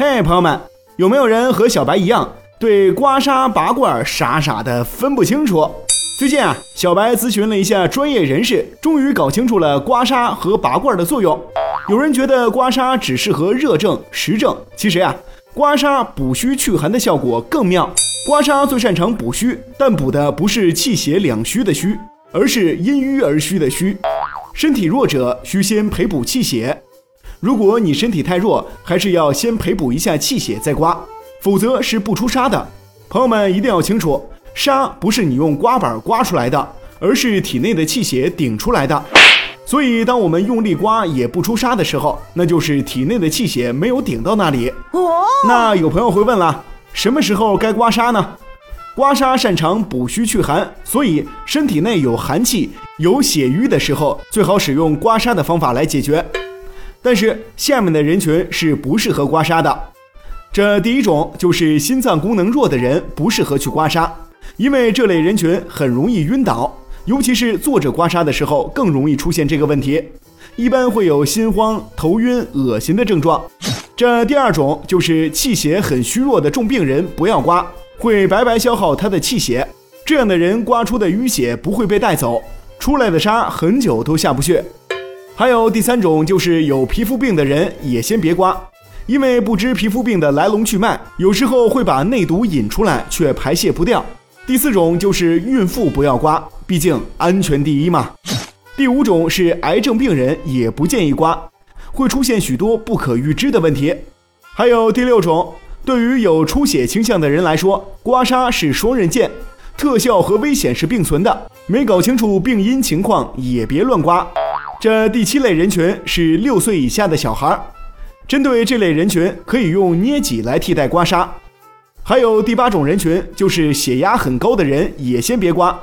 嘿，朋友们，有没有人和小白一样，对刮痧拔罐傻傻的分不清楚？最近啊，小白咨询了一下专业人士，终于搞清楚了刮痧和拔罐的作用。有人觉得刮痧只适合热症、实症，其实啊，刮痧补虚祛寒的效果更妙。刮痧最擅长补虚，但补的不是气血两虚的虚，而是因瘀而虚的虚。身体弱者需先培补气血。如果你身体太弱，还是要先培补一下气血再刮，否则是不出痧的。朋友们一定要清楚，痧不是你用刮板刮出来的，而是体内的气血顶出来的。所以，当我们用力刮也不出痧的时候，那就是体内的气血没有顶到那里。哦，那有朋友会问了，什么时候该刮痧呢？刮痧擅长补虚去寒，所以身体内有寒气、有血瘀的时候，最好使用刮痧的方法来解决。但是下面的人群是不适合刮痧的。这第一种就是心脏功能弱的人不适合去刮痧，因为这类人群很容易晕倒，尤其是坐着刮痧的时候更容易出现这个问题，一般会有心慌、头晕、恶心的症状。这第二种就是气血很虚弱的重病人不要刮，会白白消耗他的气血，这样的人刮出的淤血不会被带走，出来的痧很久都下不去。还有第三种，就是有皮肤病的人也先别刮，因为不知皮肤病的来龙去脉，有时候会把内毒引出来，却排泄不掉。第四种就是孕妇不要刮，毕竟安全第一嘛。第五种是癌症病人也不建议刮，会出现许多不可预知的问题。还有第六种，对于有出血倾向的人来说，刮痧是双刃剑，特效和危险是并存的，没搞清楚病因情况也别乱刮。这第七类人群是六岁以下的小孩儿，针对这类人群可以用捏脊来替代刮痧。还有第八种人群就是血压很高的人也先别刮，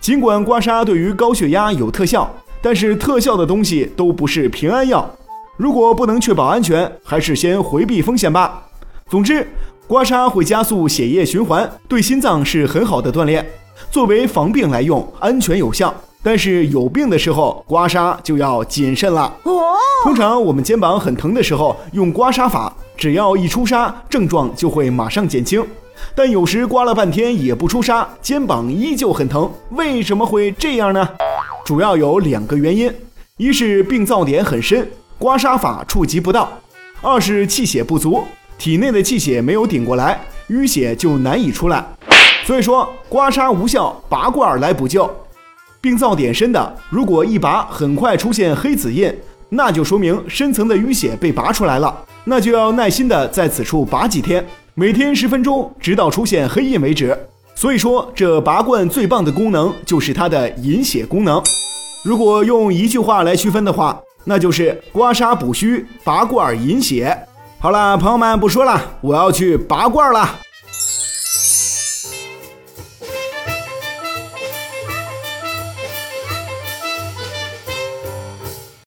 尽管刮痧对于高血压有特效，但是特效的东西都不是平安药，如果不能确保安全，还是先回避风险吧。总之，刮痧会加速血液循环，对心脏是很好的锻炼，作为防病来用，安全有效。但是有病的时候刮痧就要谨慎了。哦，通常我们肩膀很疼的时候用刮痧法，只要一出痧，症状就会马上减轻。但有时刮了半天也不出痧，肩膀依旧很疼。为什么会这样呢？主要有两个原因：一是病灶点很深，刮痧法触及不到；二是气血不足，体内的气血没有顶过来，淤血就难以出来。所以说，刮痧无效，拔罐来补救。病灶点深的，如果一拔很快出现黑紫印，那就说明深层的淤血被拔出来了，那就要耐心的在此处拔几天，每天十分钟，直到出现黑印为止。所以说，这拔罐最棒的功能就是它的引血功能。如果用一句话来区分的话，那就是刮痧补虚，拔罐引血。好了，朋友们不说了，我要去拔罐了。